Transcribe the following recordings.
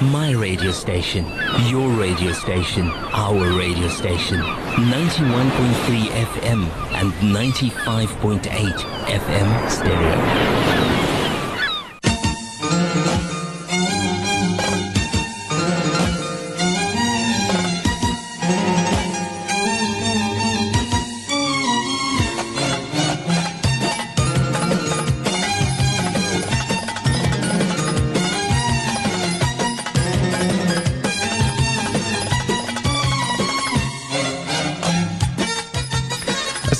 My radio station, your radio station, our radio station. 91.3 FM and 95.8 FM stereo.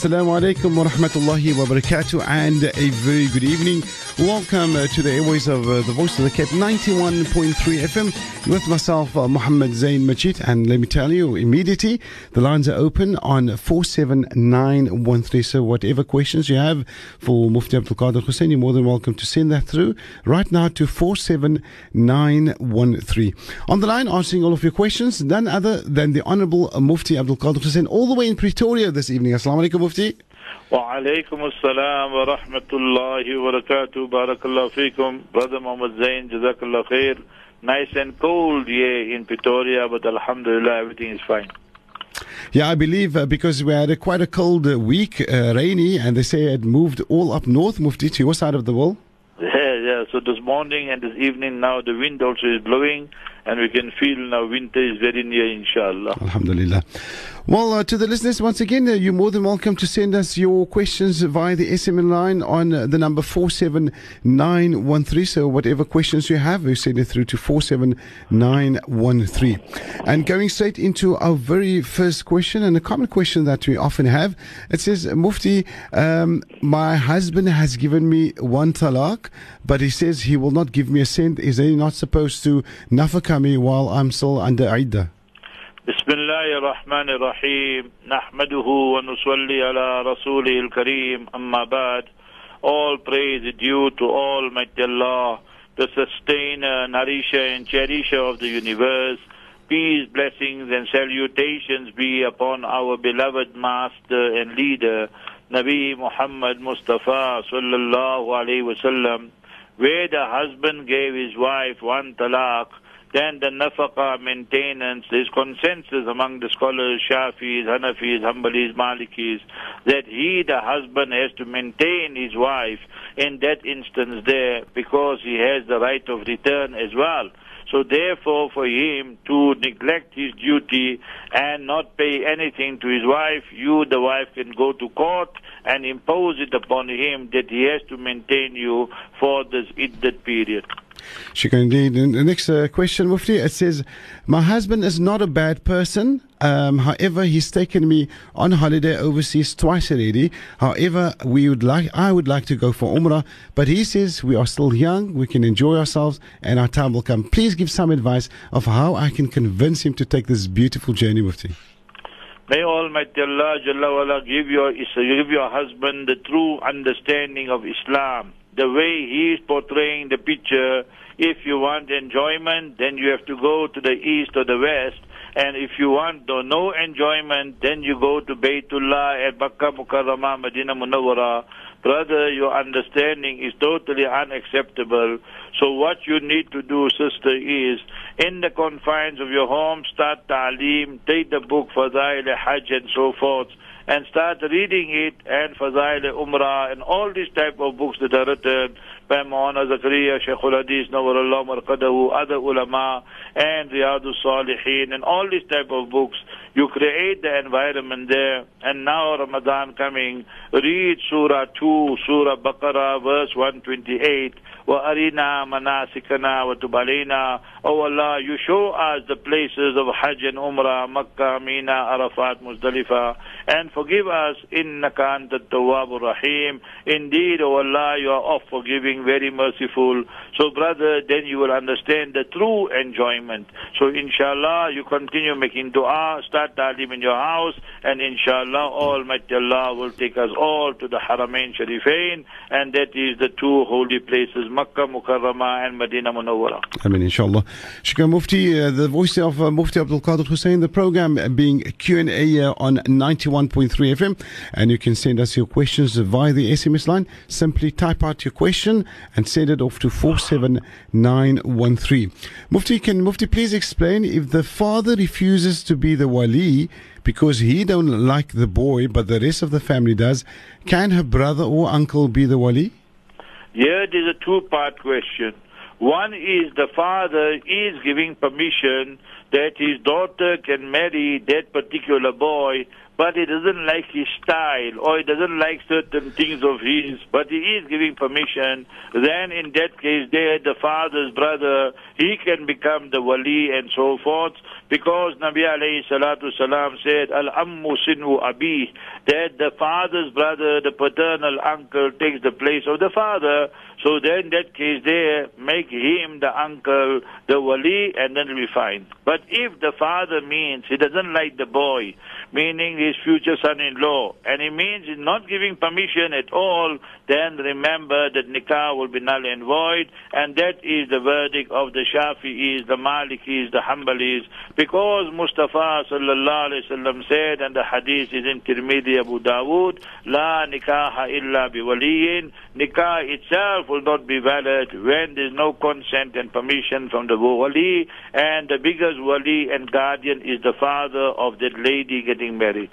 Assalamu alaikum wa rahmatullahi wa barakatuh and a very good evening. Welcome uh, to the airways of uh, the Voice of the Cape 91.3 FM with myself, uh, Muhammad Zain Machit. And let me tell you immediately, the lines are open on 47913. So, whatever questions you have for Mufti Abdul Kader Hoosain, you're more than welcome to send that through right now to 47913. On the line, answering all of your questions, none other than the Honorable Mufti Abdul Kader Hoosain, all the way in Pretoria this evening. Assalamu alaikum, Mufti. وعليكم السلام ورحمة الله وبركاته بارك الله فيكم brother Muhammad Zain جزاك الله خير nice and cold here in Pretoria but alhamdulillah everything is fine Yeah, I believe uh, because we had a, quite a cold uh, week, uh, rainy, and they say it moved all up north, Mufti, to your side of the wall. yeah yeah so this morning and this evening now the wind also is blowing and we can feel now winter is very near inshallah Alhamdulillah. Well, uh, to the listeners, once again, uh, you're more than welcome to send us your questions via the SMS line on uh, the number 47913. So, whatever questions you have, you send it through to 47913. And going straight into our very first question, and a common question that we often have it says, Mufti, um, my husband has given me one talaq, but he says he will not give me a cent. Is he not supposed to nafaka me while I'm still under iddah? بسم الله الرحمن الرحيم نحمده ونصلي على رسوله الكريم أما بعد All praise is due to Almighty Allah, the sustainer, nourisher and cherisher of the universe. Peace, blessings and salutations be upon our beloved master and leader, Nabi Muhammad Mustafa sallallahu alayhi wasallam. Where the husband gave his wife one talaq, then the nafaqa maintenance, there's consensus among the scholars, Shafis, Hanafis, Hanbalis, Malikis, that he, the husband, has to maintain his wife in that instance there because he has the right of return as well. So therefore, for him to neglect his duty and not pay anything to his wife, you, the wife, can go to court and impose it upon him that he has to maintain you for this iddat period. Shukran indeed. And the next uh, question, Mufti, it says, My husband is not a bad person. Um, however, he's taken me on holiday overseas twice already. However, we would like, I would like to go for Umrah, but he says we are still young, we can enjoy ourselves, and our time will come. Please give some advice of how I can convince him to take this beautiful journey, Mufti. May Almighty Allah Jalla wala, give your give your husband the true understanding of Islam. The way he is portraying the picture. If you want enjoyment, then you have to go to the east or the west. And if you want no, enjoyment, then you go to Baytullah at Makkah Mukarramah, Medina Munawwara. Brother, your understanding is totally unacceptable. So what you need to do, sister, is in the confines of your home, start ta'aleem, take the book Fadail Hajj and so forth, and start reading it, and Fadail Umrah, and all these type of books that are written by Maulana Zakaria, Shaykhul Hadith, Nawwarullah Marqadahu, other ulama, and Riyadus Salihin, and all these type of books. You create the environment there, and now Ramadan coming, read Surah 2, Surah Baqarah, verse 128, وَأَرِنَا مَنَاسِكَنَا وَتُبْ عَلَيْنَا Oh Allah, you show us the places of Hajj and Umrah, Makkah, Mina, Arafat, Muzdalifah, and forgive us, إِنَّكَ أَنْتَ التَّوَّابُ الرَّحِيمُ Indeed, O Allah, you are of forgiving, very merciful. So brother, then you will understand the true enjoyment. So inshallah, you continue making dua, start talim in your house, and inshallah, Almighty Allah will take us all to the Haramain Sharifain, and that is the two holy places, Makkah Mukarramah and Medina Munawwara. I mean, inshallah. Shukran Mufti, uh, the voice of uh, Mufti Abdul Kader Hoosain, the program being Q&A uh, on 91.3 FM. And you can send us your questions via the SMS line. Simply type out your question and send it off to 47913. Mufti, can Mufti please explain if the father refuses to be the wali because he don't like the boy, but the rest of the family does, can her brother or uncle be the wali? Here it is a two-part question. One is the father is giving permission that his daughter can marry that particular boy, but he doesn't like his style or he doesn't like certain things of his, but he is giving permission, then in that case there the father's brother, he can become the wali and so forth, because Nabi alayhi salatu salam said, Al-ammu sinu abi, that the father's brother, the paternal uncle takes the place of the father, so then that case there, make him the uncle, the wali, and then be fine. But if the father means he doesn't like the boy, meaning his future son-in-law, and he means he's not giving permission at all, then remember that nikah will be null and void, and that is the verdict of the Shafi'is, the Malikis, the Hanbalis, because Mustafa sallallahu alaihi wasallam said, and the hadith is in Tirmidhi Abu Dawood, La nikaha illa biwaliyin, nikah itself will not be valid when there is no consent and permission from the wali, and the biggest wali and guardian is the father of that lady getting married.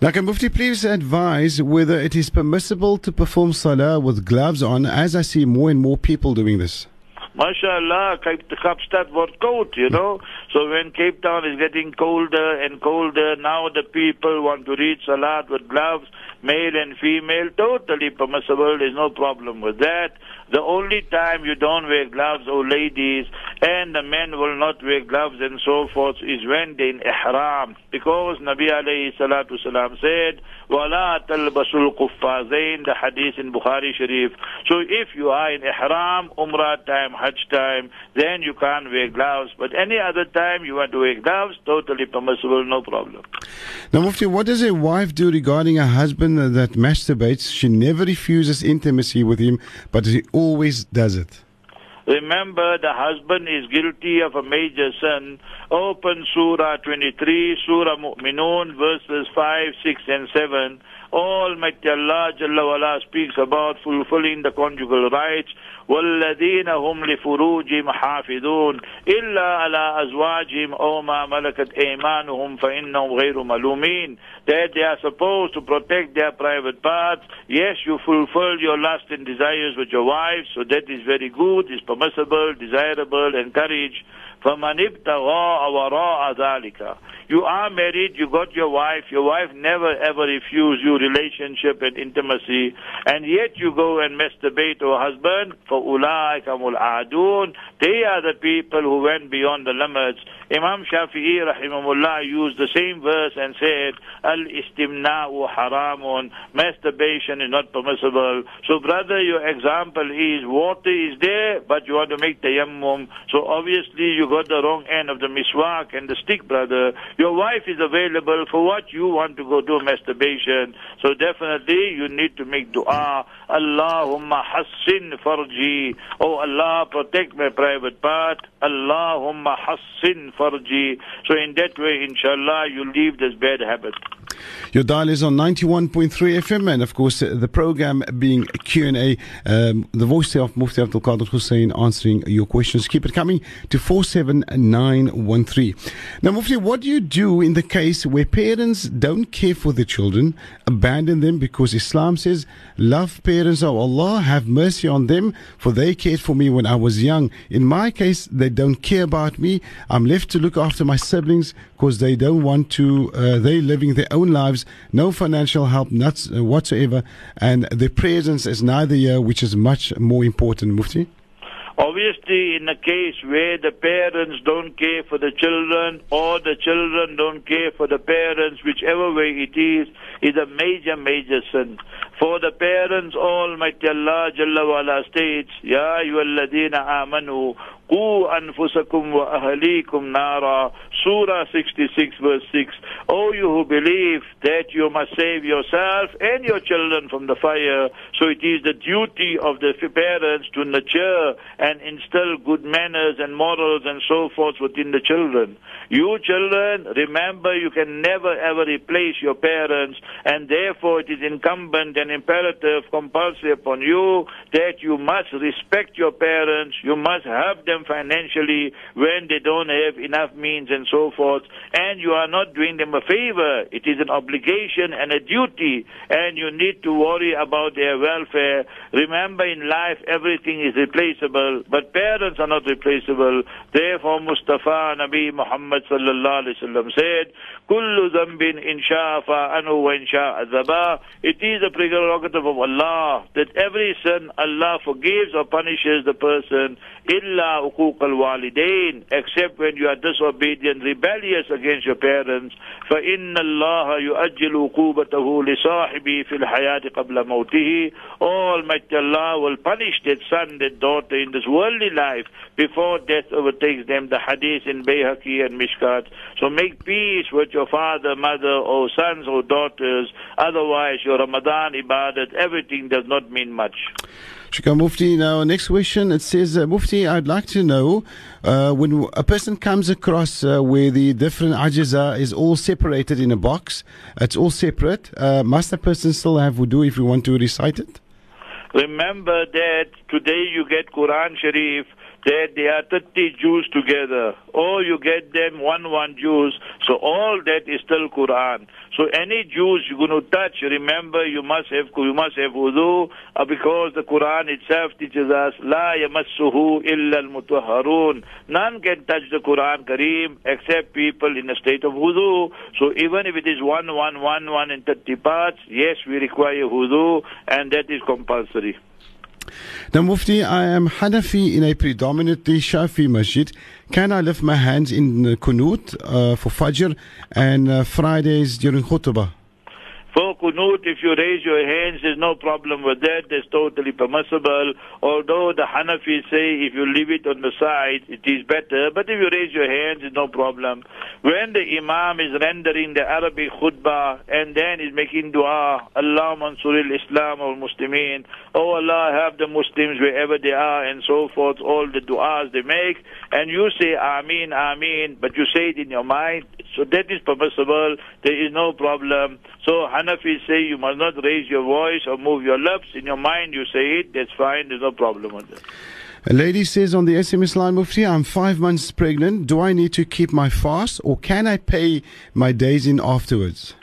Now, can Mufti please advise whether it is permissible to perform salah with gloves on, as I see more and more people doing this? MashaAllah, Cape Kapstad wordt koud, you know. So when Cape Town is getting colder and colder, now the people want to read Salat with gloves, male and female, totally permissible. There's no problem with that. The only time you don't wear gloves, oh ladies, and the men will not wear gloves and so forth is when they're in ihram. Because Nabi alayhi salatu salam said, وَلَا تَلْبَسُوا الْقُفَّازَيْن, the hadith in Bukhari Sharif. So if you are in ihram, umrah time, hajj time, then you can't wear gloves. But any other time you want to wear gloves, totally permissible, no problem. Now, Mufti, what does a wife do regarding a husband that masturbates? She never refuses intimacy with him, but he always does it. Remember, the husband is guilty of a major sin. Open Surah 23, Surah Mu'minun, verses 5, 6, and 7. Almighty Allah Jalla wala speaks about fulfilling the conjugal rights. والذين هم لفروجهم حافظون إلا على أزواجهم أو ما ملكت أيمانهم فإنهم غير ملومين that they are supposed to protect their private parts. Yes, you fulfill your lust and desires with your wife, so that is very good, is permissible, desirable, encouraged. فَمَنِ ابْتَغَاءَ وَرَاءَ ذَلِكَ You are married, you got your wife, your wife never ever refused you relationship and intimacy, and yet you go and masturbate to a husband, فَأُولَٰئِكَ مُلْعَادُونَ They are the people who went beyond the limits. Imam Shafi'i rahimahullah used the same verse and said, Al-istimna'u haramun, masturbation is not permissible. So brother, your example is water is there, but you want to make tayammum. So obviously you got the wrong end of the miswak and the stick, brother. Your wife is available for what you want to go do masturbation. So definitely you need to make dua. Allahumma hassin farji. Oh Allah, protect my private part. Allahumma hassin farji. So in that way, inshallah, you leave this bad habit. Your dial is on 91.3 FM, and of course, the program being Q&A, um, the voice of Mufti Abdul Kader Hoosain answering your questions. Keep it coming to 47913. Now, Mufti, what do you do in the case where parents don't care for their children, abandon them because Islam says, love parents of Allah, have mercy on them, for they cared for me when I was young. In my case, they don't care about me. I'm left to look after my siblings because they don't want to, uh, they living their own lives, no financial help not, uh, whatsoever, and their presence is neither here, which is much more important, Mufti. Obviously, in a case where the parents don't care for the children or the children don't care for the parents, whichever way it is, is a major, major sin. For the parents, Almighty Allah Jalla states, Ya ayyuhalladhina amanu, qu anfusakum wa ahlikum nara. Surah 66 verse 6. O you who believe that you must save yourself and your children from the fire, so it is the duty of the parents to nurture and instill good manners and morals and so forth within the children. You children, remember you can never ever replace your parents and therefore it is incumbent and imperative, compulsory upon you that you must respect your parents, you must help them financially when they don't have enough means and so forth, and you are not doing them a favor. It is an obligation and a duty, and you need to worry about their welfare. Remember, in life, everything is replaceable, but parents are not replaceable. Therefore, Mustafa Nabi Muhammad sallallahu alaihi wasallam said, "Kullu zambin insha fa'anu wa insha azaba." It is a prerogative of Allah that every sin Allah forgives or punishes the person illa al walidain except when you are disobedient rebellious against your parents For inna Allah yu'ajjilu uqubatahu li sahibi fil hayati qabla mawtihi. Almighty Allah will punish that son that daughter in this worldly life before death overtakes them. The hadith in Bayhaqi and Mishkat. So make peace with your father mother or sons or daughters. Otherwise your Ramadan ibadat, everything does not mean much. Shukran Mufti. Now, next question. It says, uh, Mufti, I'd like to know uh, when a person comes across uh, where the different ajiza is all separated in a box, it's all separate. Uh, must the person still have wudu if you want to recite it? Remember that today you get Quran Sharif that there are 30 juz together, or you get them one one juz, so all that is still Quran. So any juz you're going to touch, remember you must have you must have wudu uh, because the Quran itself teaches us la yamassuhu illa al None can touch the Quran Kareem except people in a state of wudu. So even if it is one one one one in 30 parts, yes, we require wudu, and that is compulsory. Now, Mufti, I am Hanafi in a predominantly Shafi masjid. Can I lift my hands in kunut uh, for Fajr and uh, Fridays during khutbah? For kunut, if you raise your hands, there's no problem with that. That's totally permissible. Although the Hanafis say if you leave it on the side, it is better. But if you raise your hands, it's no problem. When the Imam is rendering the Arabic khutbah and then is making dua, Allah mansuril Islam or Muslimin, oh Allah have the Muslims wherever they are and so forth, all the du'as they make, and you say Ameen, Ameen, but you say it in your mind, so that is permissible. There is no problem. So Hanafis say you must not raise your voice or move your lips. In your mind you say it, that's fine, there's no problem with that. A lady says on the SMS line, Mufti, I'm five months pregnant. Do I need to keep my fast or can I pay my days in afterwards?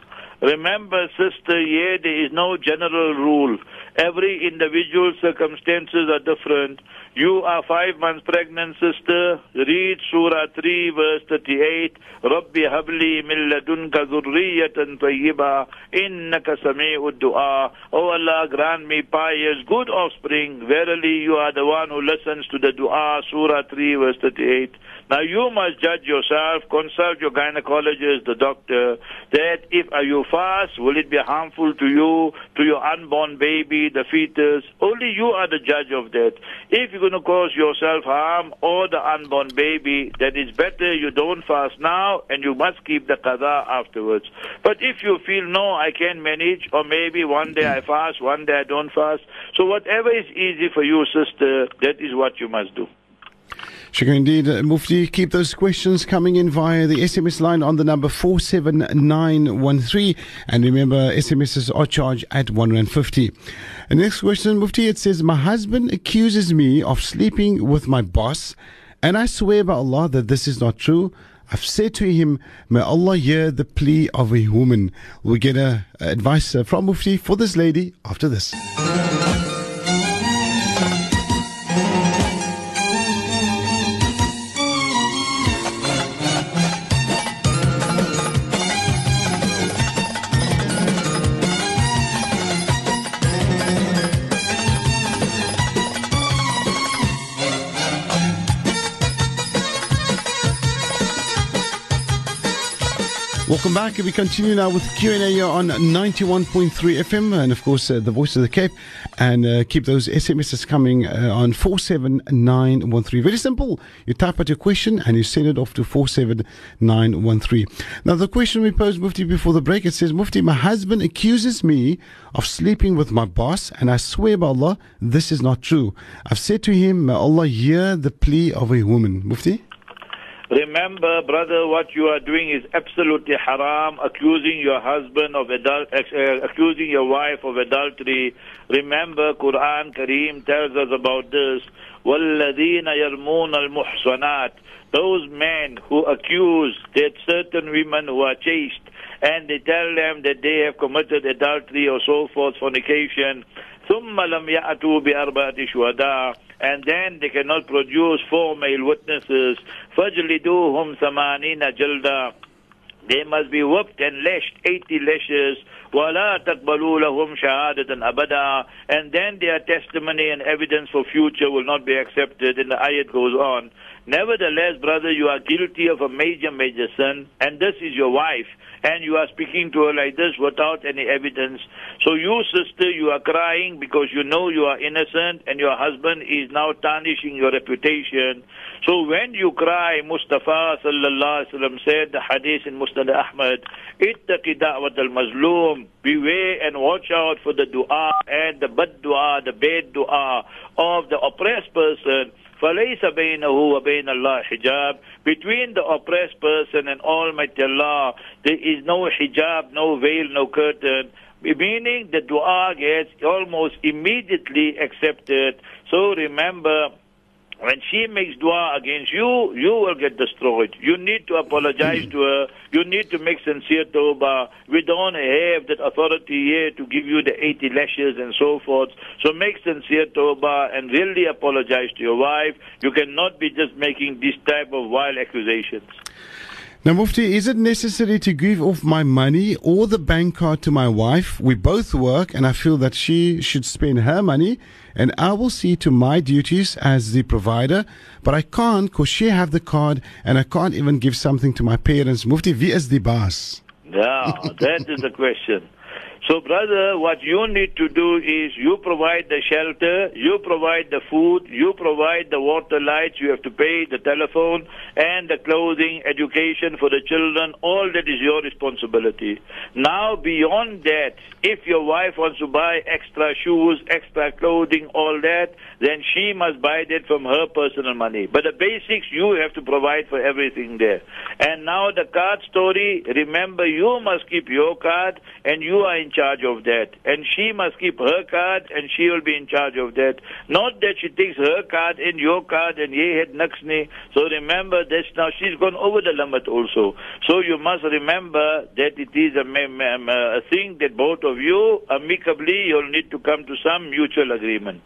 Remember, sister, yeah, there is no general rule. Every individual circumstances are different. You are five months pregnant, sister. Read Surah 3, verse 38. Rabbi habli min ladunka zurriyatan tayyiba innaka sami'ud du'a. Oh Allah, grant me pious, good offspring. Verily, you are the one who listens to the dua. Surah 3, verse 38. Now you must judge yourself, consult your gynecologist, the doctor, that if you fast, will it be harmful to you, to your unborn baby, the fetus? Only you are the judge of that. If you're going to cause yourself harm or the unborn baby, then it's better you don't fast now and you must keep the qada afterwards. But if you feel, no, I can manage, or maybe one day I fast, one day I don't fast, so whatever is easy for you, sister, that is what you must do. Shukran indeed. Uh, Mufti, keep those questions coming in via the SMS line on the number 47913. And remember, SMSs are charged at 150. The next question, Mufti, it says, My husband accuses me of sleeping with my boss, and I swear by Allah that this is not true. I've said to him, May Allah hear the plea of a woman. We'll get a, a advice uh, from Mufti for this lady after this. Welcome back. We continue now with Q&A on 91.3 FM and, of course, uh, the Voice of the Cape. And uh, keep those SMSs coming uh, on 47913. Very simple. You type out your question and you send it off to 47913. Now, the question we posed, Mufti, before the break, it says, Mufti, my husband accuses me of sleeping with my boss and I swear by Allah, this is not true. I've said to him, may Allah hear the plea of a woman. Mufti? Remember, brother, what you are doing is absolutely haram, accusing your husband of adult, uh, accusing your wife of adultery. Remember, Quran Kareem tells us about this. وَالَّذِينَ يَرْمُونَ الْمُحْصَنَاتِ Those men who accuse that certain women who are chaste, and they tell them that they have committed adultery or so forth, fornication, ثُمَّ لَمْ يَأْتُوا بِأَرْبَعَةِ شُهَدَاءَ and then they cannot produce four male witnesses. فَجْلِدُوهُمْ ثَمَانِينَ جَلْدًا They must be whipped and lashed 80 lashes. وَلَا تَقْبَلُوا لَهُمْ شَهَادَةً أَبَدًا And then their testimony and evidence for future will not be accepted. And the ayat goes on. Nevertheless, brother, you are guilty of a major, major sin, and this is your wife and you are speaking to her like this without any evidence. So you, sister, you are crying because you know you are innocent and your husband is now tarnishing your reputation. So when you cry, Mustafa sallallahu alaihi wasallam said, the hadith in Musnad Ahmad, ittaqi da'wat al-mazlum, beware and watch out for the dua and the bad dua, the bad dua of the oppressed person. فَلَيْسَ بَيْنَهُ وَبَيْنَ اللَّهِ حِجَابٌ Between the oppressed person and Almighty Allah, there is no hijab, no veil, no curtain. Meaning the dua gets almost immediately accepted. So remember, when she makes dua against you, you will get destroyed. You need to apologize to her. You need to make sincere tawbah. We don't have that authority here to give you the 80 lashes and so forth. So make sincere tawbah and really apologize to your wife. You cannot be just making this type of wild accusations. Now, Mufti, is it necessary to give off my money or the bank card to my wife? We both work, and I feel that she should spend her money, and I will see to my duties as the provider. But I can't because she have the card, and I can't even give something to my parents. Mufti, wie is the boss? Yeah, that is the question. So, brother, what you need to do is you provide the shelter, you provide the food, you provide the water lights, you have to pay the telephone and the clothing, education for the children. All that is your responsibility. Now, beyond that, if your wife wants to buy extra shoes, extra clothing, all that, then she must buy that from her personal money. But the basics, you have to provide for everything there. And now the card story, remember, you must keep your card and you are in charge of that. And she must keep her card and she will be in charge of that. Not that she takes her card and your card and ye had naksni. So remember this now she's gone over the limit also. So you must remember that it is a, a thing that both of you amicably you'll need to come to some mutual agreement.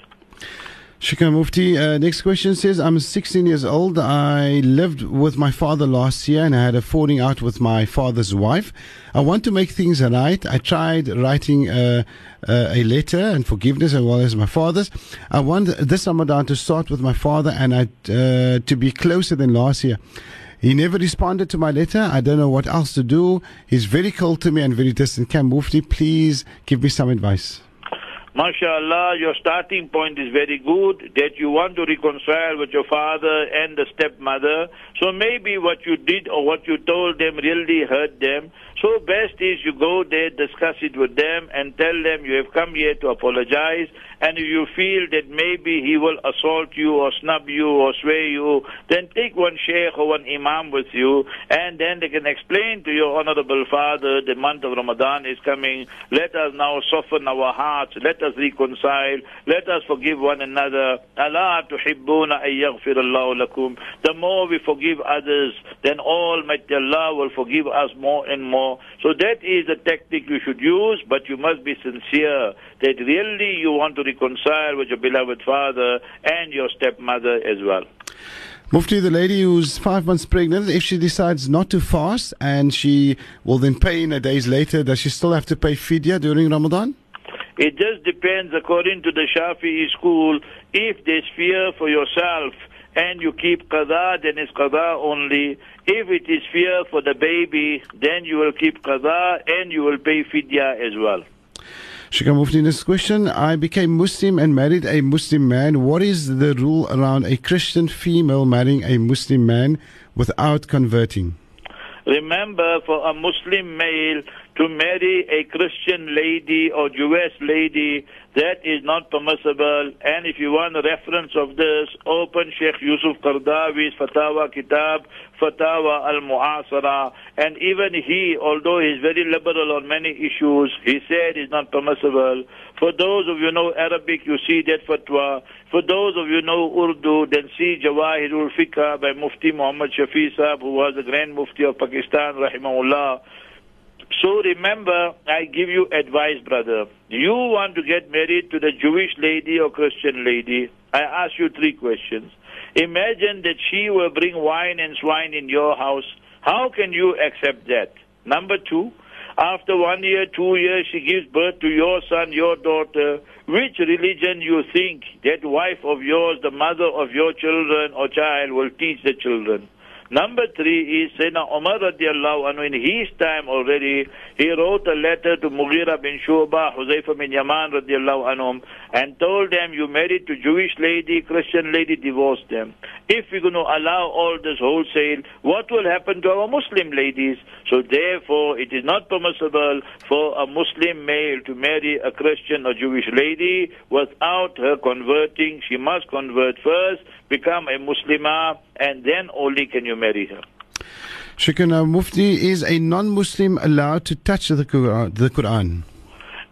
Shukran Mufti. Uh, next question says, I'm 16 years old. I lived with my father last year and I had a falling out with my father's wife. I want to make things right. I tried writing uh, uh, a letter and forgiveness as well as my father's. I want this Ramadan to start with my father and I, uh, to be closer than last year. He never responded to my letter. I don't know what else to do. He's very cold to me and very distant. Can Mufti please give me some advice? MashaAllah, your starting point is very good, that you want to reconcile with your father and the stepmother. So maybe what you did or what you told them really hurt them. So best is you go there, discuss it with them and tell them you have come here to apologize and if you feel that maybe he will assault you or snub you or sway you, then take one sheikh or one imam with you and then they can explain to your honorable father the month of Ramadan is coming. Let us now soften our hearts. Let us reconcile. Let us forgive one another. Allah tuhibbuna Allah lakum. The more we forgive others, then Almighty Allah will forgive us more and more. So that is the tactic you should use, but you must be sincere that really you want to reconcile with your beloved father and your stepmother as well. Mufti, the lady who's five months pregnant, if she decides not to fast and she will then pay in a days later, does she still have to pay fidya during Ramadan? It just depends according to the Shafi'i school. If there's fear for yourself and you keep qada, then it's qada only. If it is fear for the baby, then you will keep qada and you will pay fidya as well. Shukran Mufti, next question. I became Muslim and married a Muslim man. What is the rule around a Christian female marrying a Muslim man without converting? Remember, for a Muslim male to marry a Christian lady or Jewish lady, that is not permissible. And if you want a reference of this, open Sheikh Yusuf Qardawi's Fatawa Kitab, Fatawa al-Mu'asara. And even he, although he's very liberal on many issues, he said it's not permissible. For those of you know Arabic, you see that fatwa. For those of you know Urdu, then see Jawahirul Fiqh by Mufti Muhammad Shafi Saab, who was the Grand Mufti of Pakistan, rahimahullah. So remember, I give you advice, brother. You want to get married to the Jewish lady or Christian lady. I ask you three questions. Imagine that she will bring wine and swine in your house. How can you accept that? Number two, after one year, two years, she gives birth to your son, your daughter. Which religion you think that wife of yours, the mother of your children or child, will teach the children? Number three is Sayyidina Umar radiallahu anhu, in his time already, he wrote a letter to Mughira bin Shuba, Huzaifa bin Yaman radiallahu anhum, and told them, you married to Jewish lady, Christian lady, divorce them. If we're going to allow all this wholesale, what will happen to our Muslim ladies? So therefore, it is not permissible for a Muslim male to marry a Christian or Jewish lady without her converting. She must convert first, become a Muslimah, and then only can you marry her. Shukran uh, Mufti, is a non-Muslim allowed to touch? The Quran?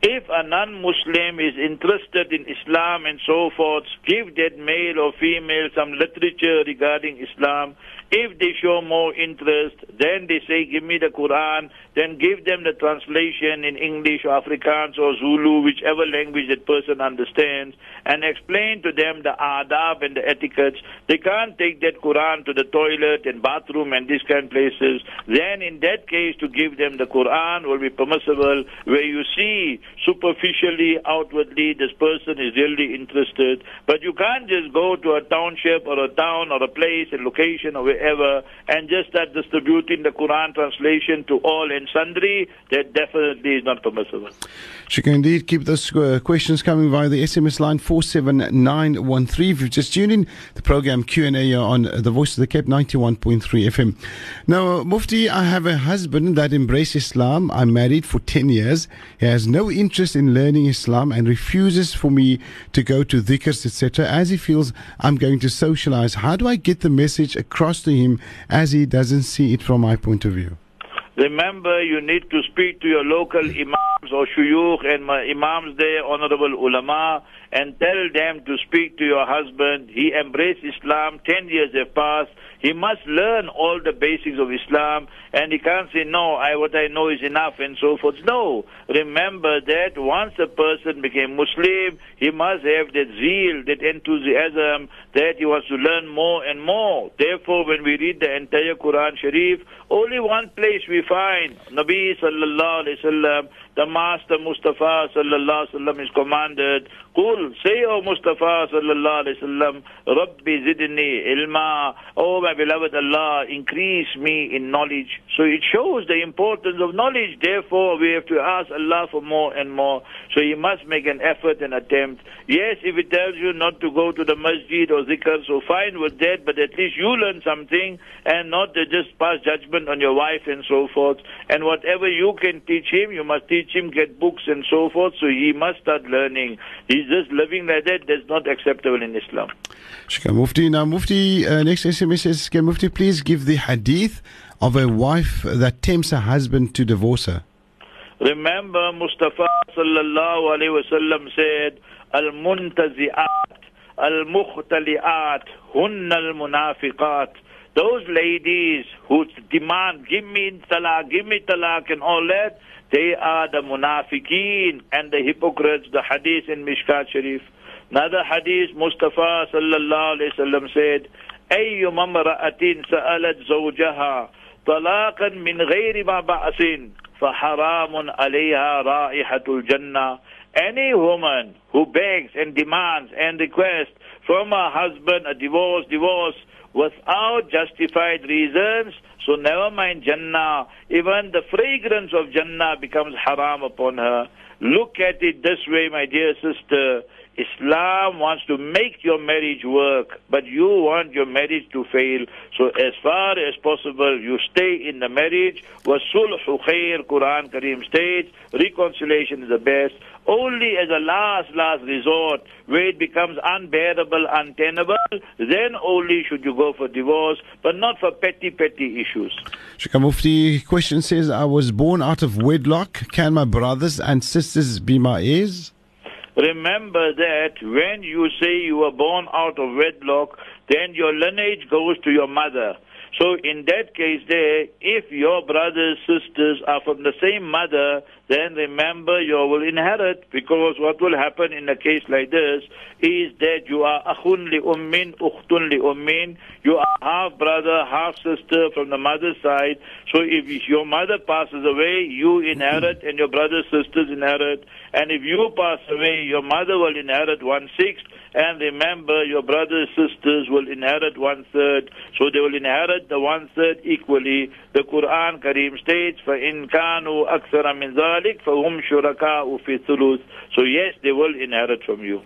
If a non-Muslim is interested in Islam and so forth, give that male or female some literature regarding Islam. If they show more interest, then they say, give me the Quran, then give them the translation in English or Afrikaans or Zulu, whichever language that person understands, and explain to them the adab and the etiquettes. They can't take that Quran to the toilet and bathroom and these kind of places. Then in that case, to give them the Quran will be permissible, where you see superficially, outwardly, this person is really interested. But you can't just go to a township or a town or a place, a location or and just start distributing the Quran translation to all and sundry. That definitely is not permissible. She can indeed. Keep those uh, questions coming via the SMS line 47913. If you've just tuned in, the program Q&A on the Voice of the Cape 91.3 FM. Now, uh, Mufti, I have a husband that embraced Islam. I'm married for 10 years. He has no interest in learning Islam and refuses for me to go to dhikrs, etc., as he feels I'm going to socialize. How do I get the message across to him as he doesn't see it from my point of view? Remember, you need to speak to your local imams or shuyukh and imams there, honorable ulama, and tell them to speak to your husband. He embraced Islam, 10 years have passed. He must learn all the basics of Islam, and he can't say, no, I, what I know is enough, and so forth. No. Remember that once a person became Muslim, he must have that zeal, that enthusiasm, that he wants to learn more and more. Therefore, when we read the entire Quran Sharif, only one place we find Nabi sallallahu alayhi wasallam, the Master Mustafa sallallahu alayhi wasallam is commanded, Qul, say, O Mustafa sallallahu alayhi wasallam, Rabbi zidni ilma, O my beloved Allah, increase me in knowledge. So it shows the importance of knowledge. Therefore, we have to ask Allah for more and more. So you must make an effort and attempt. Yes, if it tells you not to go to the masjid or zikr, so fine with that, but at least you learn something and not to just pass judgment on your wife and so forth. And whatever you can teach him, you must teach him, get books and so forth, so he must start learning. He's just living like that, that's not acceptable in Islam. Shukran Mufti. Now, Mufti, uh, next SMS says, Can Mufti please give the hadith of a wife that tempts her husband to divorce her? Remember, Mustafa sallallahu alayhi wasallam said, Al-muntazi'at, al-mukhtali'at, hunna al-munafiqat. Those ladies who demand, give me talaq, give me talaq and all that, they are the munafiqeen and the hypocrites, the hadith in Mishkat Sharif. Another hadith, Mustafa sallallahu alayhi wasallam said, أي امرأة سألت زوجها طلاقا من غير ما بأس فحرام عليها رائحة الجنة Any woman who begs and demands and requests from her husband a divorce, divorce without justified reasons, so never mind Jannah. Even the fragrance of Jannah becomes haram upon her. Look at it this way, my dear sister. Islam wants to make your marriage work, but you want your marriage to fail. So as far as possible, you stay in the marriage. وَالصُّلْحُ خَيْرٌ Quran Kareem states, reconciliation is the best. Only as a last, last resort, where it becomes unbearable, untenable, then only should you go for divorce, but not for petty, petty issues. Shika Mufti question says, I was born out of wedlock. Can my brothers and sisters be my heirs? Remember that when you say you were born out of wedlock, then your lineage goes to your mother. So in that case there, if your brothers, sisters are from the same mother, then remember you will inherit because what will happen in a case like this is that you are akhun li ummin, ukhtun li ummin, you are half brother, half sister from the mother's side. So if your mother passes away, you inherit and your brothers, sisters inherit. And if you pass away, your mother will inherit one sixth and remember, your brothers sisters will inherit one third, so they will inherit the one third equally. The Quran Kareem states, فَإِن كَانُوا أَكْثَرَ مِنْ ذَلِكَ فَهُمْ شُرَكَاءُ فِي الثُّلُثِ So yes, they will inherit from you.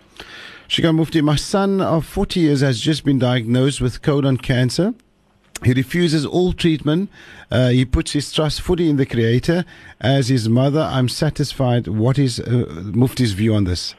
Shika Mufti, my son of 40 years has just been diagnosed with colon cancer. He refuses all treatment. Uh, he puts his trust fully in the Creator. As his mother, I'm satisfied. What is uh, Mufti's view on this?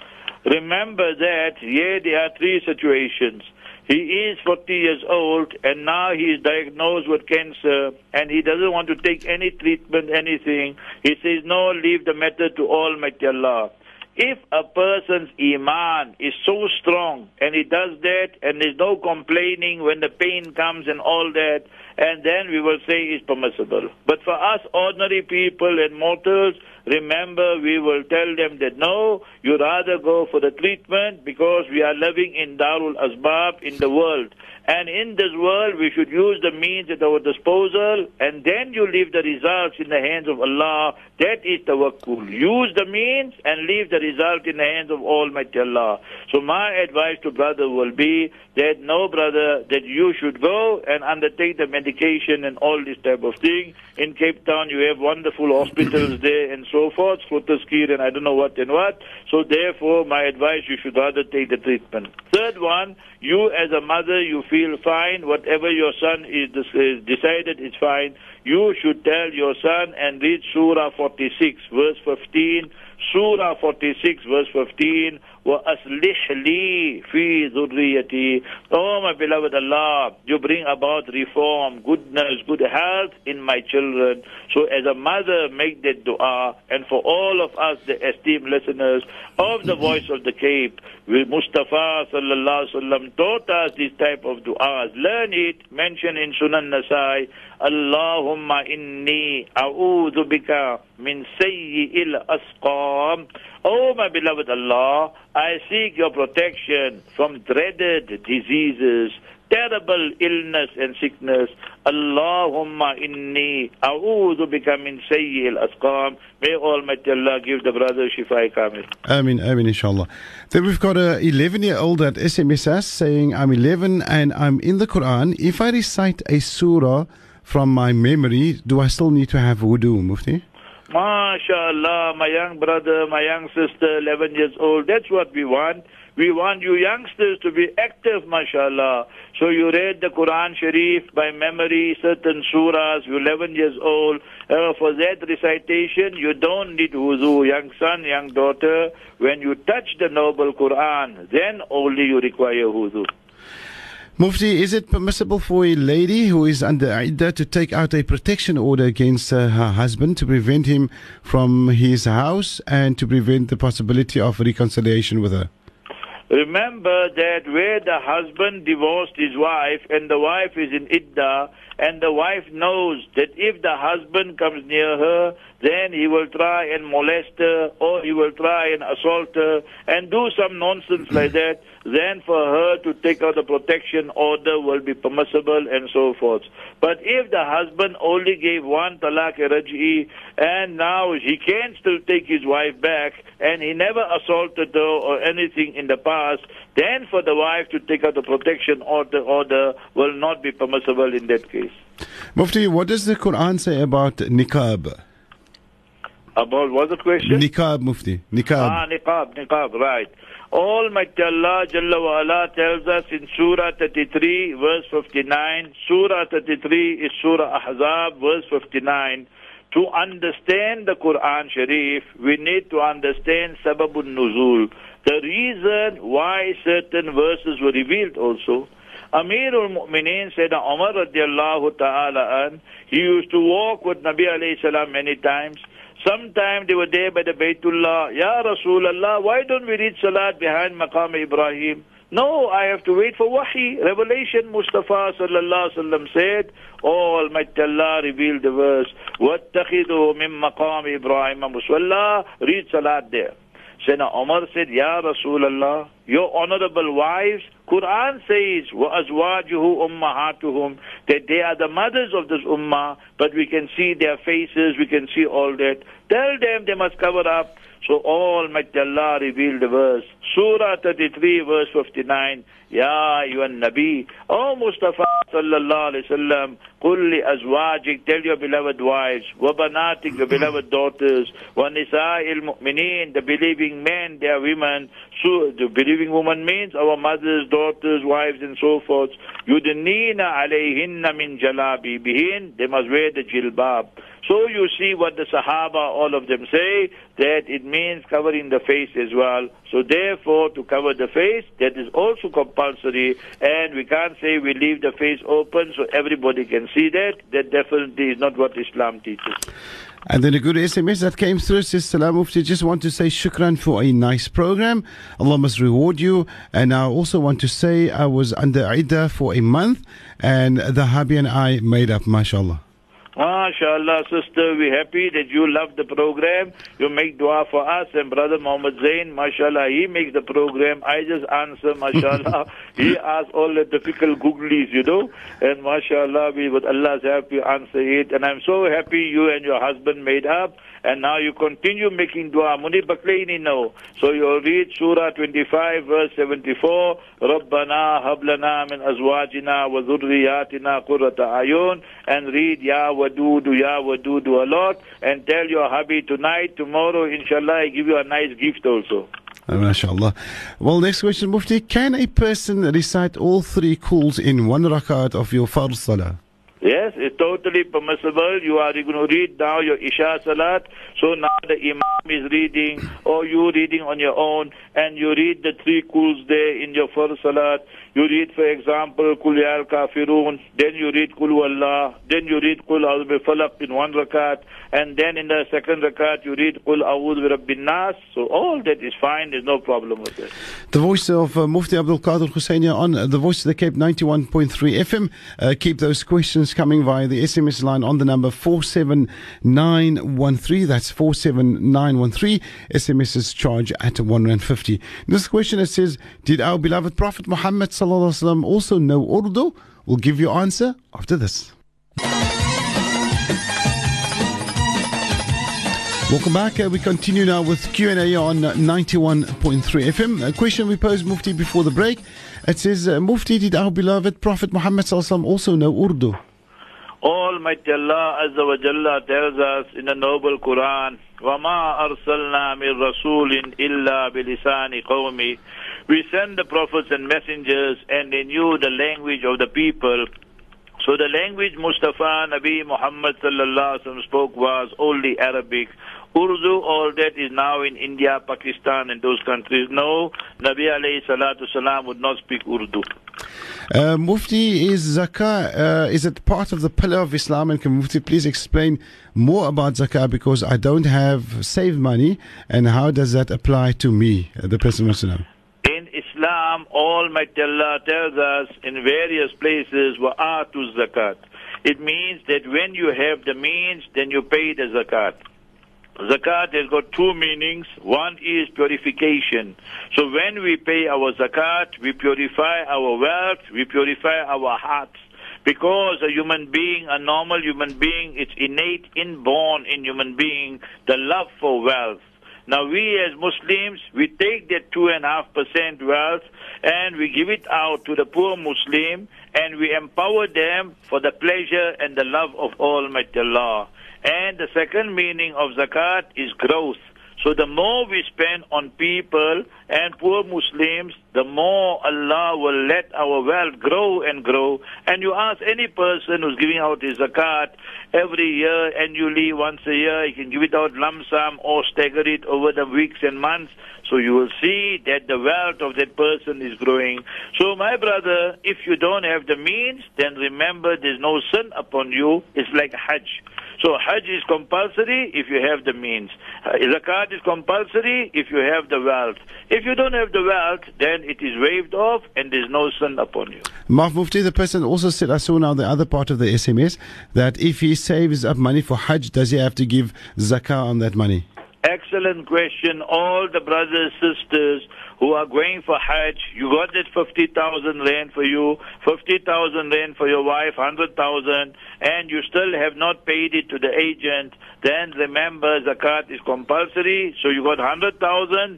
Remember that here there are three situations. He is 40 years old and now he is diagnosed with cancer and he doesn't want to take any treatment, anything. He says, no, leave the matter to Almighty Allah. If a person's iman is so strong and he does that and there's no complaining when the pain comes and all that, and then we will say it's permissible. But for us ordinary people and mortals, remember we will tell them that no, you rather go for the treatment because we are living in Darul Asbab in the world. And in this world, we should use the means at our disposal, and then you leave the results in the hands of Allah. That is tawakkul. Use the means and leave the result in the hands of Almighty Allah. So my advice to brother will be that no brother, that you should go and undertake the medication and all this type of thing. In Cape Town, you have wonderful hospitals there and so forth, Sloterskir and I don't know what and what. So therefore, my advice, you should rather take the treatment. Third one, you as a mother, you feel fine. Whatever your son is decided is fine. You should tell your son and read Surah 46, verse 15. Surah 46, verse 15. وَأَصْلِحْ لِي فِي ذُرِّيَّتِي Oh, my beloved Allah, you bring about reform, goodness, good health in my children. So as a mother, make that dua. And for all of us, the esteemed listeners of the Voice of the Cape, we Mustafa sallallahu alaihi wasallam taught us this type of du'as. Learn it, mention in Sunan Nasai, Allahumma inni a'udhu bika min sayyi'il asqam. Oh, my beloved Allah, I seek your protection from dreaded diseases, terrible illness and sickness. Allahumma inni a'udhu bika min sayyi al-asqam. May Almighty Allah give the brother Shifai Kamil. Amin, Amin, inshallah. Then we've got a 11 year old at SMS us saying, I'm 11 and I'm in the Quran. If I recite a surah from my memory, do I still need to have wudu, Mufti? MashaAllah, my young brother, my young sister, 11 years old. That's what we want. We want you youngsters to be active, mashallah. So you read the Quran Sharif by memory, certain surahs, you're 11 years old. Uh, for that recitation, you don't need wuzu. Young son, young daughter, when you touch the noble Quran, then only you require wuzu. Mufti, is it permissible for a lady who is under Iddah to take out a protection order against uh, her husband to prevent him from his house and to prevent the possibility of reconciliation with her? Remember that where the husband divorced his wife and the wife is in Iddah and the wife knows that if the husband comes near her, then he will try and molest her or he will try and assault her and do some nonsense like that, then for her to take out a protection order will be permissible and so forth. But if the husband only gave one talaq raj'i and now he can still take his wife back and he never assaulted her or anything in the past, then for the wife to take out the protection order, order will not be permissible in that case. Mufti, what does the Quran say about niqab? About what's the question? Niqab, Mufti. Niqab. Ah, niqab, niqab, right. Almighty Allah Jalla wa ala tells us in Surah 33, verse 59. Surah 33 is Surah Ahzab, verse 59. To understand the Quran Sharif, we need to understand Sababun Nuzul, the reason why certain verses were revealed also. Amirul Mu'mineen said Umar radiallahu ta'ala an, he used to walk with Nabi alayhi salam many times. Sometime they were there by the Baytullah. Ya Rasulallah, why don't we read Salat behind Maqam Ibrahim? No, I have to wait for Wahi. Revelation Mustafa sallallahu alaihi wasallam said, oh, Almighty Allah revealed the verse, وَاتَّخِذُوا مِن مَقَامِ إِبْرَاهِيمَ مُصْوَلَّى Read Salat there. Sayyidina Umar said, Ya Rasulullah, your honorable wives, Quran says, وَأَزْوَاجُهُ أُمَّهَاتُهُمْ that they are the mothers of this ummah, but we can see their faces, we can see all that. Tell them they must cover up. So Almighty Allah revealed the verse. Surah 33 verse 59. Ya ayyuhan Nabi. O Mustafa sallallahu alayhi wasallam. قل لأزواجك tell your beloved wives وبناتك your beloved daughters ونساء المؤمنين the believing men their women so the believing woman means our mothers daughters wives and so forth يدنين عليهن من جلابيبهن they must wear the jilbab so you see what the Sahaba, all of them say, that it means covering the face as well. So therefore, to cover the face, that is also compulsory, and we can't say we leave the face open so everybody can see that. That definitely is not what Islam teaches. And then a good SMS that came through says, Salam Mufti, just want to say shukran for a nice program. Allah must reward you. And I also want to say I was under Iddah for a month and the hubby and I made up, mashallah. MashaAllah, sister, we're happy that you love the program. You make dua for us and brother Muhammad Zain, mashallah, he makes the program. I just answer, mashallah. he asks all the difficult googlies, you know. And mashallah, we, with Allah's help, we answer it. And I'm so happy you and your husband made up and now you continue making dua muni baklaini now so you read surah 25 verse 74 rabbana hablana min azwajina wa dhurriyyatina qurrata ayun and read ya wadudu ya wadudu, a lot and tell your hubby tonight tomorrow inshallah i give you a nice gift also uh, MashaAllah. Well, next question, Mufti. Can a person recite all three Quls in one rakat of your Fard Salah? Yes, it's totally permissible. You are going to read now your Isha Salat. So now the Imam is reading, or you reading on your own, and you read the three kuls there in your first Salat. You read, for example, Kul Ya Kafirun, then you read Kul Wallah, then you read Kul A'udhu bi Falaq in one rakat, and then in the second rakat you read Kul A'udhu bi Nas. So all that is fine, there's no problem with it. The voice of uh, Mufti Abdul Kader Hoosain on the voice of the Cape 91.3 FM. Uh, keep those questions coming via the SMS line on the number 47913. That's 47913. SMS is charged at 150. This question it says, Did our beloved Prophet Muhammad also know Urdu? We'll give you answer after this. Welcome back. Uh, we continue now with Q&A on 91.3 FM. A question we posed Mufti before the break. It says, uh, Mufti, did our beloved Prophet Muhammad also know Urdu? Almighty Allah Azza wa Jalla tells us in the noble Quran, وَمَا أَرْسَلْنَا مِن رَسُولٍ إِلَّا بِلِسَانِ قَوْمِ We send the prophets and messengers and they knew the language of the people. So the language Mustafa Nabi Muhammad sallallahu alaihi wasallam spoke was only Arabic. Urdu, all that is now in India, Pakistan, and those countries. No, Nabi alayhi salatu salam would not speak Urdu. Uh, Mufti, is zakah, uh, is it part of the pillar of Islam? And can Mufti please explain more about zakah because I don't have saved money and how does that apply to me, uh, the to. In Islam, Almighty Allah tells us in various places, wa'atu zakat. It means that when you have the means, then you pay the zakat. Zakat has got two meanings. One is purification. So when we pay our zakat, we purify our wealth, we purify our hearts. Because a human being, a normal human being, it's innate, inborn in human being, the love for wealth. Now we as Muslims, we take that two and a half percent wealth and we give it out to the poor Muslim and we empower them for the pleasure and the love of Almighty Allah. And the second meaning of zakat is growth. So the more we spend on people and poor Muslims, the more Allah will let our wealth grow and grow. And you ask any person who's giving out his zakat every year, annually, once a year, he can give it out lump sum or stagger it over the weeks and months. So you will see that the wealth of that person is growing. So my brother, if you don't have the means, then remember there's no sin upon you. It's like Hajj. So Hajj is compulsory if you have the means. Uh, Zakat is compulsory if you have the wealth. If you don't have the wealth, then it is waived off and there's no sin upon you. Mark Mufti, the person also said, I saw now the other part of the SMS, that if he saves up money for Hajj, does he have to give zakah on that money? Excellent question. All the brothers, sisters who are going for Hajj, you got that 50,000 rand for you, 50,000 rand for your wife, 100,000, and you still have not paid it to the agent, then remember zakat is compulsory. So you got 100,000,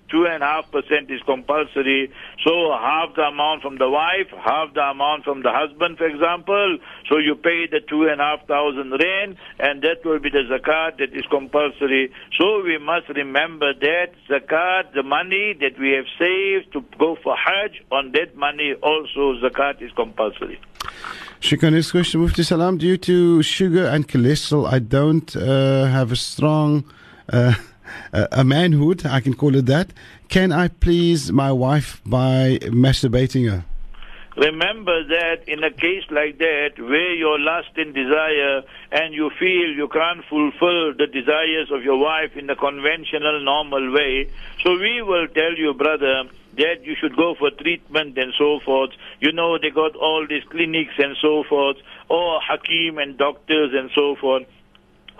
2.5% is compulsory. So half the amount from the wife, half the amount from the husband, for example. So you pay the 2.5,000 rand, and that will be the zakat that is compulsory. So we must remember that zakat, the money that we have saved to go for Hajj, on that money also zakat is compulsory. Shukran. Next question, Mufti Salam. Due to sugar and cholesterol, I don't uh, have a strong uh, a manhood, I can call it that. Can I please my wife by masturbating her? Remember that in a case like that, where your lust and desire, and you feel you can't fulfill the desires of your wife in the conventional, normal way, so we will tell you, brother, that you should go for treatment and so forth. You know, they got all these clinics and so forth, or Hakim and doctors and so forth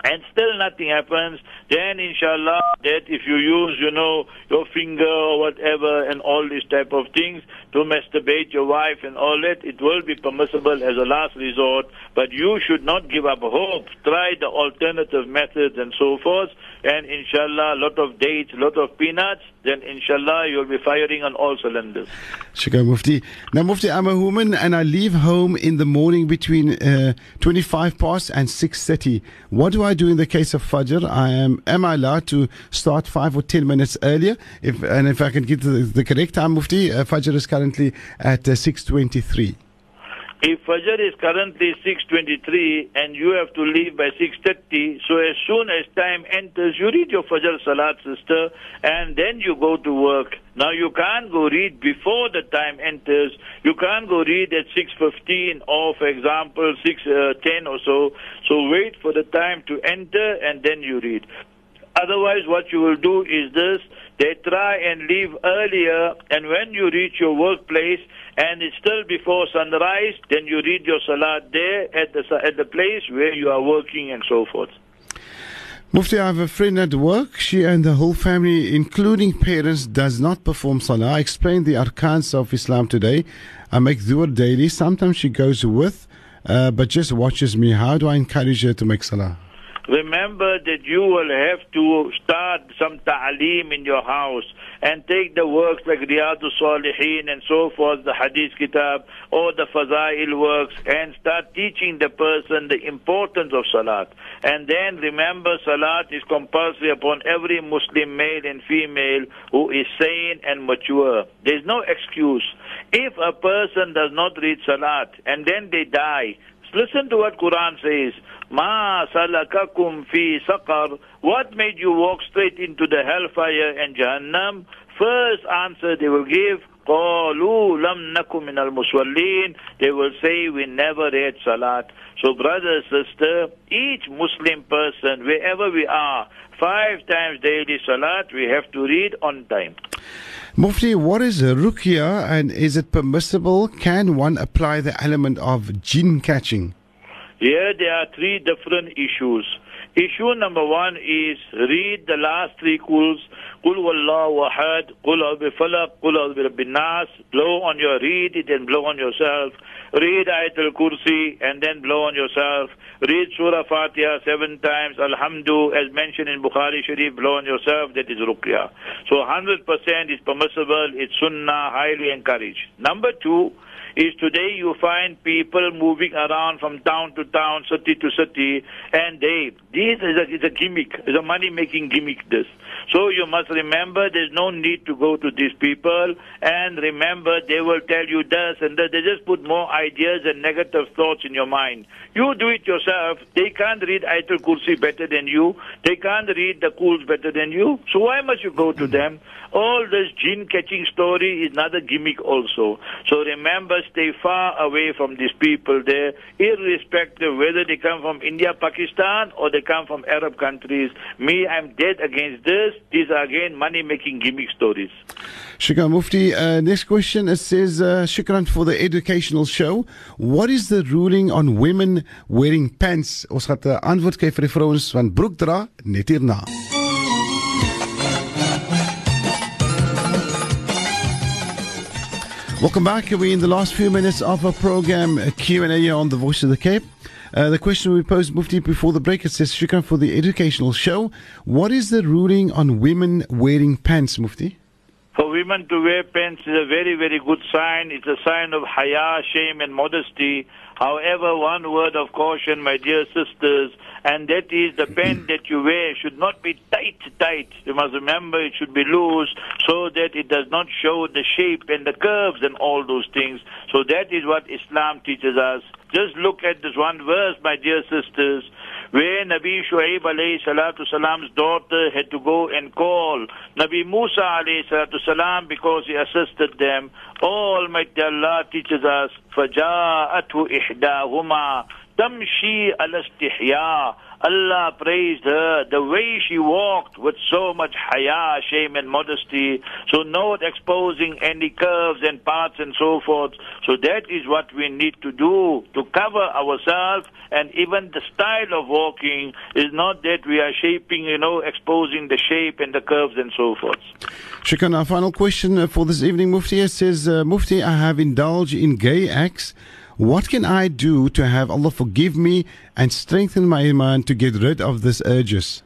and still nothing happens, then inshallah that if you use, you know, your finger or whatever and all these type of things to masturbate your wife and all that, it will be permissible as a last resort, but you should not give up hope. Try the alternative methods and so forth, and inshallah, a lot of dates, a lot of peanuts, then inshallah you'll be firing on all cylinders. Shukran Mufti. Now Mufti, I'm a woman and I leave home in the morning between uh, 25 past and 6.30. What do I do in the case of Fajr? I am, am I allowed to start five or 10 minutes earlier? If, and if I can get the, the correct time, Mufti, uh, Fajr is currently at uh, 6.23. If Fajr is currently 6.23 and you have to leave by 6.30, so as soon as time enters, you read your Fajr Salat, sister, and then you go to work. Now you can't go read before the time enters. You can't go read at 6.15 or, for example, 6.10 uh, or so. So wait for the time to enter and then you read. Otherwise, what you will do is this. They try and leave earlier, and when you reach your workplace, and it's still before sunrise, then you read your salat there at the, at the place where you are working and so forth. Mufti, I have a friend at work. She and the whole family, including parents, does not perform salah. I explained the arkans of Islam today. I make dhuhr daily. Sometimes she goes with, uh, but just watches me. How do I encourage her to make salah? Remember that you will have to start some ta'aleem in your house and take the works like Riyadus Salihin and so forth, the Hadith Kitab or the Fazail works and start teaching the person the importance of Salat. And then remember Salat is compulsory upon every Muslim male and female who is sane and mature. There is no excuse. If a person does not read Salat and then they die, listen to what Quran says. Ma salakakum fi saqar. What made you walk straight into the hellfire and Jahannam? First answer they will give, they will say we never read salat so brother sister each muslim person wherever we are five times daily salat we have to read on time Mufti, what is Ruqya, and is it permissible? Can one apply the element of jinn catching? Here there are three different issues. Issue number one is read the last three quls. Qul wallahu ahad, qul bi falaq, qul bi nas. Blow on your, read it and blow on yourself. Read Ayatul Kursi and then blow on yourself. Read Surah Fatiha seven times. Alhamdu, as mentioned in Bukhari Sharif, blow on yourself. That is Ruqya. So 100% is permissible. It's Sunnah, highly encouraged. Number two, is today you find people moving around from town to town, city to city, and they, this is a, a gimmick, it's a money making gimmick this. So you must remember there's no need to go to these people and remember they will tell you this and that. They just put more ideas and negative thoughts in your mind. You do it yourself. They can't read Ayatul Kursi better than you. They can't read the Quls better than you. So why must you go to them? All this jinn catching story is another gimmick also. So remember, stay far away from these people there, irrespective whether they come from India, Pakistan, or they come from Arab countries. Me, I'm dead against this. These are again money making gimmick stories. Shukran Mufti. Uh, next question it says, uh, Shukran for the educational show. What is the ruling on women wearing pants? Ons gaan 'n antwoord kry vir die vrouens van broek net hierna. Welcome back. We're in the last few minutes of our program uh, Q&A on the Voice of the Cape. Uh, the question we posed Mufti before the break it says Shukran for the educational show. What is the ruling on women wearing pants, Mufti? For women to wear pants is a very, very good sign. It's a sign of haya, shame, and modesty. However, one word of caution, my dear sisters, and that is the pant that you wear should not be tight, tight. You must remember it should be loose so that it does not show the shape and the curves and all those things. So that is what Islam teaches us. Just look at this one verse, my dear sisters, where Nabi Shuaib alayhi salatu salam's daughter had to go and call Nabi Musa alayhi salatu salam because he assisted them. Almighty Allah teaches us, فَجَاءَتْهُ إِحْدَاهُمَا Tamshi al-istihya. Allah praised her, the way she walked with so much haya, shame and modesty. So not exposing any curves and parts and so forth. So that is what we need to do to cover ourselves and even the style of walking is not that we are shaping, you know, exposing the shape and the curves and so forth. Shukran, our final question uh, for this evening, Mufti says, uh, Mufti, I have indulged in gay acts What can I do to have Allah forgive me and strengthen my iman to get rid of these urges?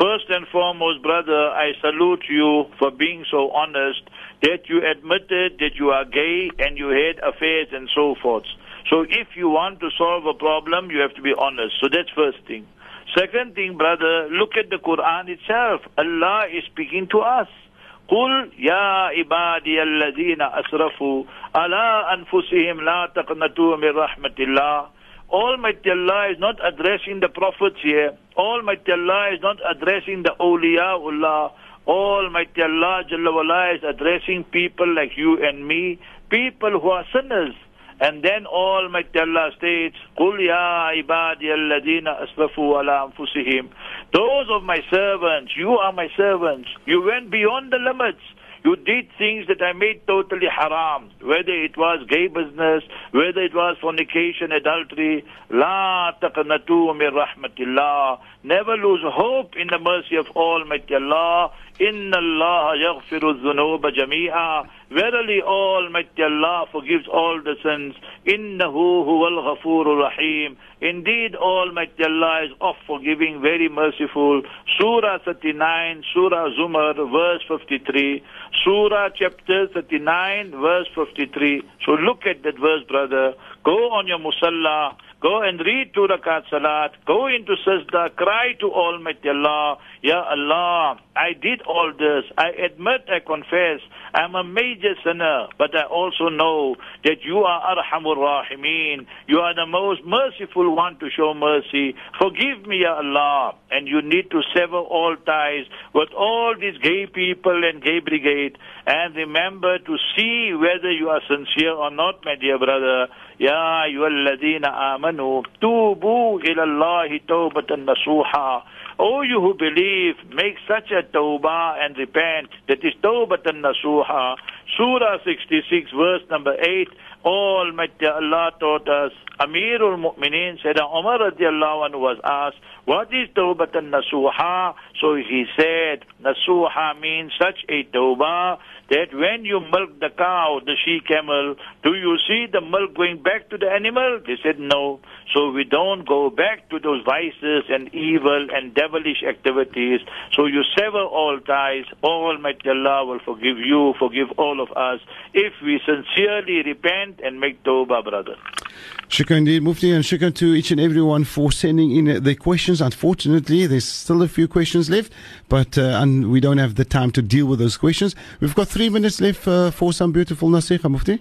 First and foremost, brother, I salute you for being so honest that you admitted that you are gay and you had affairs and so forth. So if you want to solve a problem, you have to be honest. So that's first thing. Second thing, brother, look at the Quran itself. Allah is speaking to us. قل يا عبادي الذين أسرفوا على أنفسهم لا تقنطوا من رحمة الله Almighty Allah is not addressing the prophets here. Almighty Allah is not addressing the awliyaullah. Almighty Allah Jalla wala is addressing people like you and me, people who are sinners. And then Almighty Allah states, قُلْ يَا عِبَادِيَ الَّذِينَ أَسْرَفُوا عَلَى أَنفُسِهِمْ Those of my servants, you are my servants. You went beyond the limits. You did things that I made totally haram, whether it was gay business, whether it was fornication, adultery. La taqnatu min rahmatillah. Never lose hope in the mercy of Almighty Allah. Inna Allah yaghfiru dhunuba jami'a. Verily Almighty Allah forgives all the sins. Innahu huwal ghafurur rahim. Indeed Almighty Allah is of forgiving, very merciful. Surah 39, Surah Zumar, verse 53. Surah chapter 39, verse 53. So look at that verse, brother. Go on your musalla. Go and read two rakat salat. Go into sajda. Cry to Almighty Allah. Ya Allah, I did all this. I admit, I confess, I'm a major sinner, but I also know that you are Arhamur Rahimeen. You are the most merciful one to show mercy. Forgive me, Ya Allah. And you need to sever all ties with all these gay people and gay brigade. And remember to see whether you are sincere or not, my dear brother. Ya ayyuhalladhina amanu, tubu ilallahi tawbatan nasuha. Oh, you who believe, make such a tawbah and repent. That is tawbatan nasuha. Surah 66 verse number 8. Almighty Allah taught us. Amirul Mu'mineen said, Umar radiallahu anhu was asked, what is tawbatan nasuha? So he said, nasuha means such a tawbah that when you milk the cow, the she camel, do you see the milk going back to the animal? They said no. So we don't go back to those vices and evil and devilish activities. So you sever all ties. Almighty Allah will forgive you, forgive all of us, if we sincerely repent and make tawbah, brother. Shukran indeed, Mufti, and shukran to each and everyone for sending in their questions. Unfortunately, there's still a few questions left, but uh, and we don't have the time to deal with those questions. We've got three minutes left uh, for some beautiful nasiha, Mufti.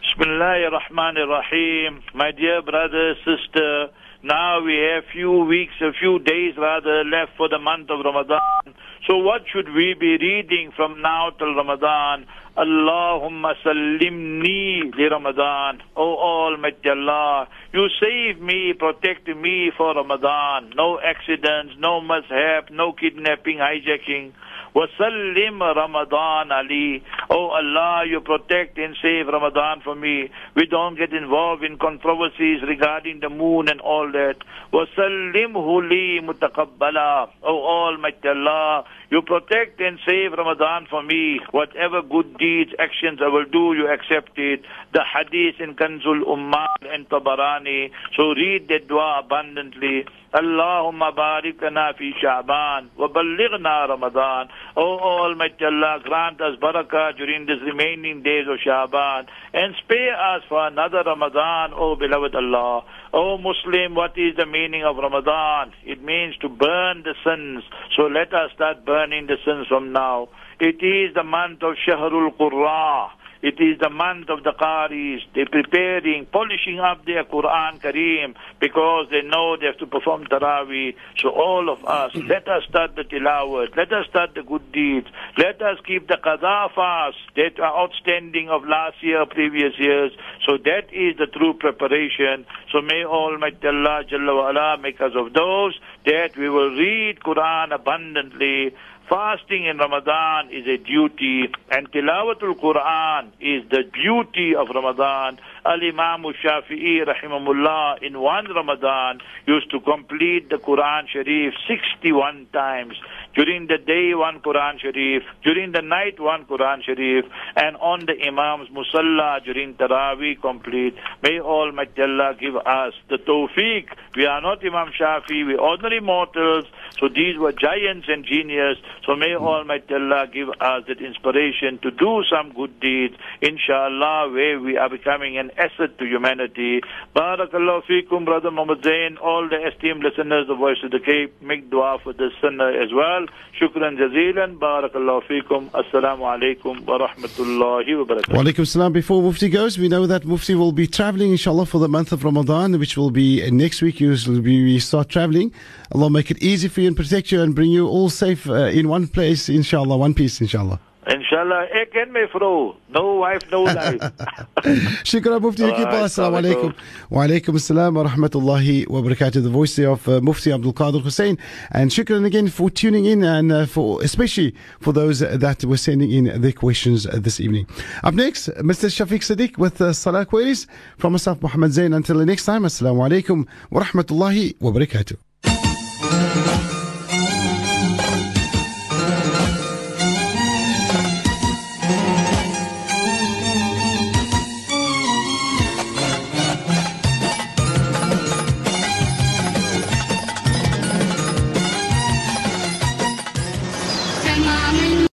Bismillah ar-Rahman ar-Rahim. My dear brother, sister, now we have few weeks, a few days rather left for the month of Ramadan. So what should we be reading from now till Ramadan? Allahumma sallimni li Ramadan. Oh Almighty Allah, you save me, protect me for Ramadan. No accidents, no mishap, no kidnapping, hijacking. Wasallim Ramadan Ali. Oh Allah, you protect and save Ramadan for me. We don't get involved in controversies regarding the moon and all that. Wasallimhu li mutaqabbala. Oh Almighty Allah, you protect and save Ramadan for me. Whatever good deeds, actions I will do, you accept it. The hadith in Kanzul Ummal and Tabarani. So read that dua abundantly. Barik lana fi Sha'ban wa ballighna Ramadan. Oh Almighty Allah, grant us barakah during these remaining days of Sha'ban and spare us for another Ramadan, O beloved Allah. O Muslim, what is the meaning of Ramadan? It means to burn the sins. So let us start burning the sins from now. It is the month of Shahrul Qur'an. It is the month of the Qaris. They're preparing, polishing up their Quran Kareem because they know they have to perform Taraweeh. So all of us, mm-hmm. let us start the tilawat. Let us start the good deeds. Let us keep the Qadha fast that are outstanding of last year, previous years. So that is the true preparation. So may Almighty Allah Jalla wa ala make us of those that we will read Quran abundantly Fasting in Ramadan is a duty, and Tilawatul Quran is the beauty of Ramadan. Al Imam Shafi'i, rahimahullah, in one Ramadan used to complete the Quran Sharif 61 times. During the day, one Quran Sharif. During the night, one Quran Sharif. And on the Imam's Musalla during Taraweeh complete. May Almighty Allah give us the tawfiq. We are not Imam Shafi, we are ordinary mortals. So these were giants and genius. So may hmm. Almighty Allah give us that inspiration to do some good deeds, inshallah, where we are becoming an asset to humanity. Barakallahu feekum, Brother Muhammad Zain, all the esteemed listeners of Voice of the Cape, make dua for this sinner as well. Shukran jazilan, barakallahu feekum, assalamu alaikum wa rahmatullahi wa barakatuh. Wa alaikum salam. Before Mufti goes, we know that Mufti will be traveling, inshallah, for the month of Ramadan, which will be next week. You will be we start traveling. Allah make it easy for you and protect you and bring you all safe uh, in one place, inshallah, one piece, inshallah. En my vrou. No wife, no life. Shukran, Mufti. You keep Alright, us. Assalamu alaikum. Assalam wa rahmatullahi wa barakatuh. The voice of uh, Mufti Abdul Kader Hoosain. And shukran again for tuning in and uh, for especially for those that were sending in their questions this evening. Up next, Mr. Shafiq Sadiq with uh, Salah queries from myself, Muhammad Zain. Until the next time, assalamu alaikum wa rahmatullahi wa barakatuh.